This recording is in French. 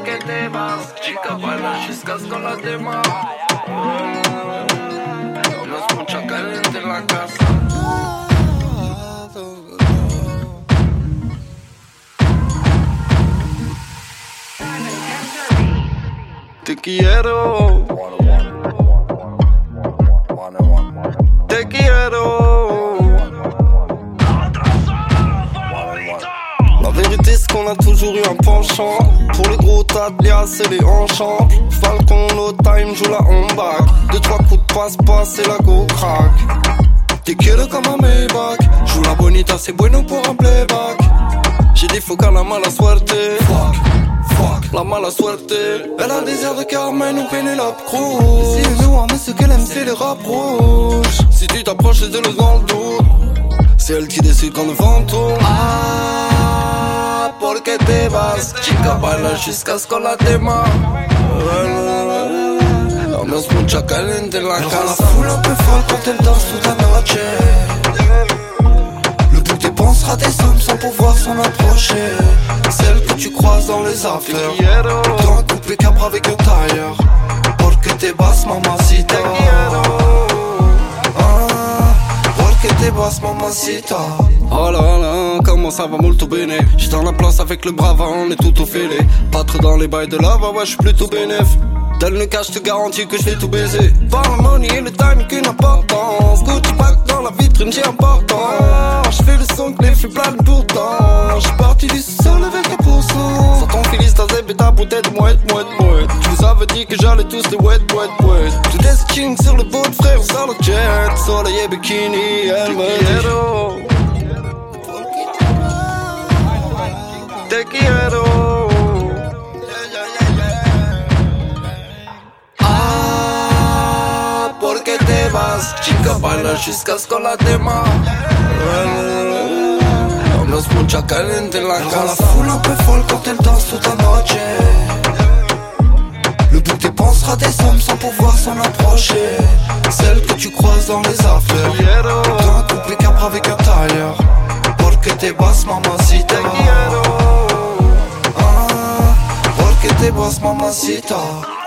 porque te vas. Chica, baila qu'on la démarre. No es mucha caliente en la casa. Te quiero. Te quiero. La vérité, c'est qu'on a toujours eu un penchant. Pour liasses et les enchants. Falcon, no time, joue la on back. Deux, trois coups de passe-passe et la go crack. Te quiero comme un Maybach. Joue la bonita, c'est bueno pour un playback. J'ai des faux la mala suerte. Fuck, fuck, la mala suerte. Elle a des airs de Carmen ou Penelope Cruz. Si le noir, mais ce qu'elle aime, c'est les rapproches. Si tu t'approches, c'est de le dans le doute. C'est elle qui décide quand le vent tourne. Ah, porque te vas. Chica, baila jusqu'à ce qu'on la démarre. Ambiance mucha caliente en la foule un peu folle quand elle danse toute la noche Le bout dépensera des sommes sans pouvoir s'en approcher Celle que tu croises dans les affaires. Dans un coupé capre avec un tailleur Porque te vas mamacita Te vas mamacita Oh là là, comment ça va molto bene? J'suis dans la place avec le brava, on est tout au fêlé Pas trop dans les bails de lava, ouais j'suis plutôt bénéf Donne le cash, te garantis que je vais tout baiser. Pas le money et le time qu'une importance. Gucci pack dans la vitrine, j'ai important Je fais le son que les filles planent pourtant J'suis parti du sol avec un pourcent. Sans ton filis, ta zeb et ta bouteille mouette, mouette, mouette. Je vous avais dit que j'allais tous les wet, wet, wet le jet Soleil et bikini, elle me dit Te quiero. Ah, porque te vas. Chica, baila jusqu'à ce qu'on la démarre. Ambiance mucha caliente en la Elle rend la casa. foule un peu folle quand elle danse toute la noche pouvoir s'en approcher Celle que tu croises dans les affaires Quiero. Dans un coupé capre avec un tailleur Porque te vas mamacita. Ah, Porque te vas mamacita